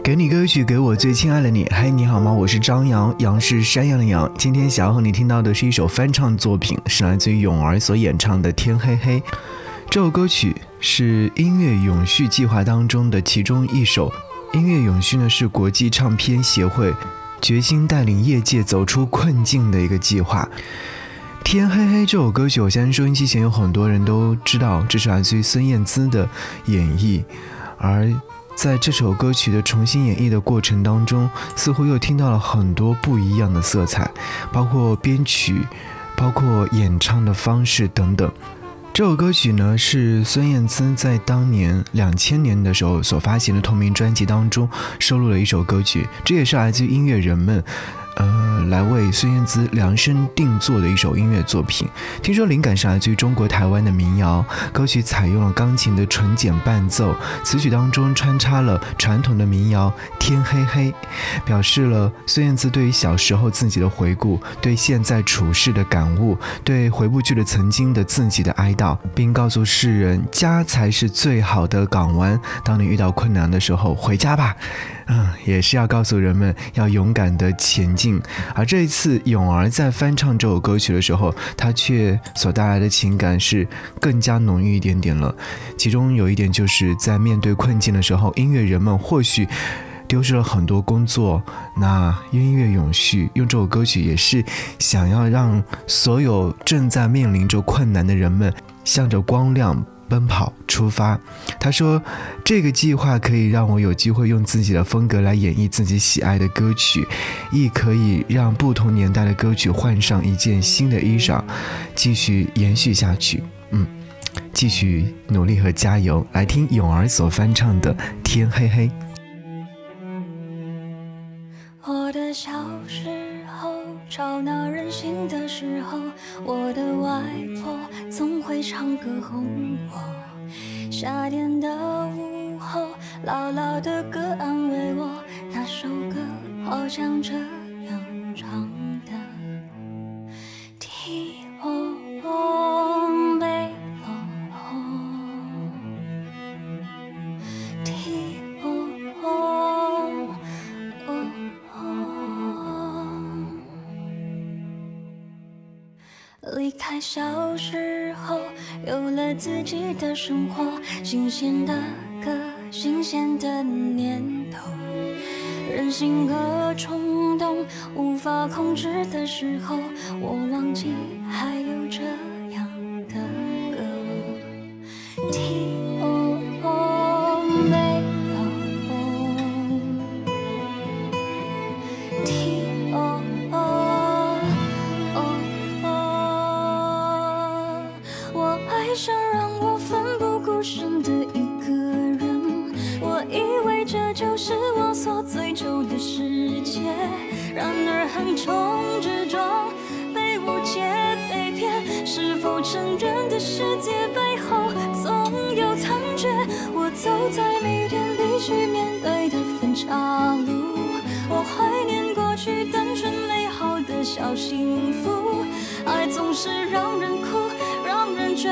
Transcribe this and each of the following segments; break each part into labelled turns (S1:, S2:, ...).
S1: 给你歌曲，给我最亲爱的你。嘿，你好吗？我是张扬，杨是山羊的羊。今天想要和你听到的是一首翻唱作品，是来自于泳儿所演唱的《天黑黑》。这首歌曲是音乐永续计划当中的其中一首。音乐永续呢，是国际唱片协会决心带领业界走出困境的一个计划。《天黑黑》这首歌曲，我相信收音机前有很多人都知道，这是来自于孙燕姿的演绎，而。在这首歌曲的重新演绎的过程当中，似乎又听到了很多不一样的色彩，包括编曲，包括演唱的方式等等。这首歌曲呢，是孙燕姿在当年两千年的时候所发行的同名专辑当中收录了一首歌曲，这也是来自于音乐人们。呃，来为孙燕姿量身定做的一首音乐作品。听说灵感是来自于中国台湾的民谣，歌曲采用了钢琴的纯简伴奏，词曲当中穿插了传统的民谣《天黑黑》，表示了孙燕姿对于小时候自己的回顾，对现在处事的感悟，对回不去了曾经的自己的哀悼，并告诉世人，家才是最好的港湾。当你遇到困难的时候，回家吧。嗯，也是要告诉人们要勇敢的前进。而这一次，咏儿在翻唱这首歌曲的时候，他却所带来的情感是更加浓郁一点点了。其中有一点就是在面对困境的时候，音乐人们或许丢失了很多工作，那音乐永续用这首歌曲也是想要让所有正在面临着困难的人们向着光亮。奔跑出发，他说：“这个计划可以让我有机会用自己的风格来演绎自己喜爱的歌曲，亦可以让不同年代的歌曲换上一件新的衣裳，继续延续下去。”嗯，继续努力和加油。来听咏儿所翻唱的《天黑黑》。
S2: 的小时候，吵闹任性的时候，我的外婆总会唱歌哄我。夏天的午后，姥姥的歌安慰我，那首歌好像这离开小时候，有了自己的生活，新鲜的歌，新鲜的念头，任性和冲动无法控制的时候，我忘记还有这界背后总有残缺？我走在每天必须面对的分岔路，我怀念过去单纯美好的小幸福，爱总是让人哭，让人觉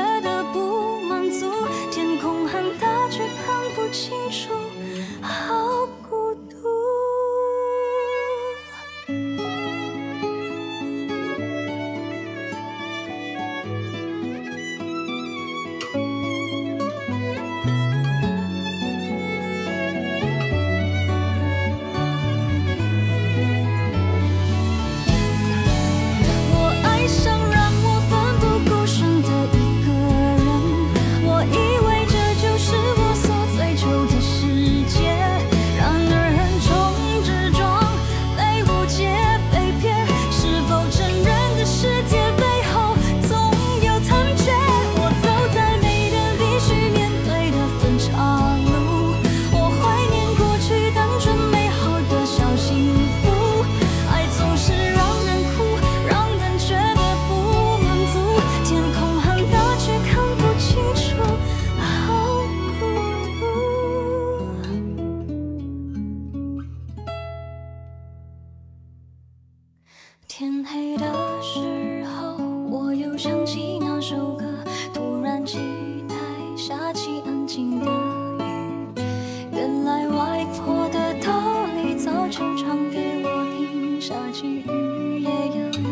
S2: 雨也要勇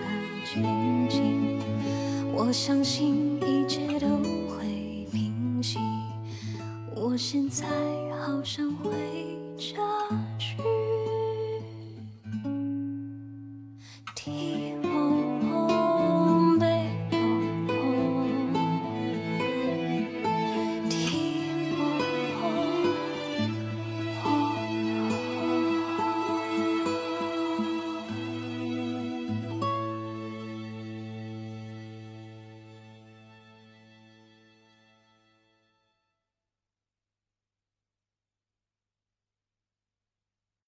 S2: 敢前进我相信一切都会平息。我现在好想回家。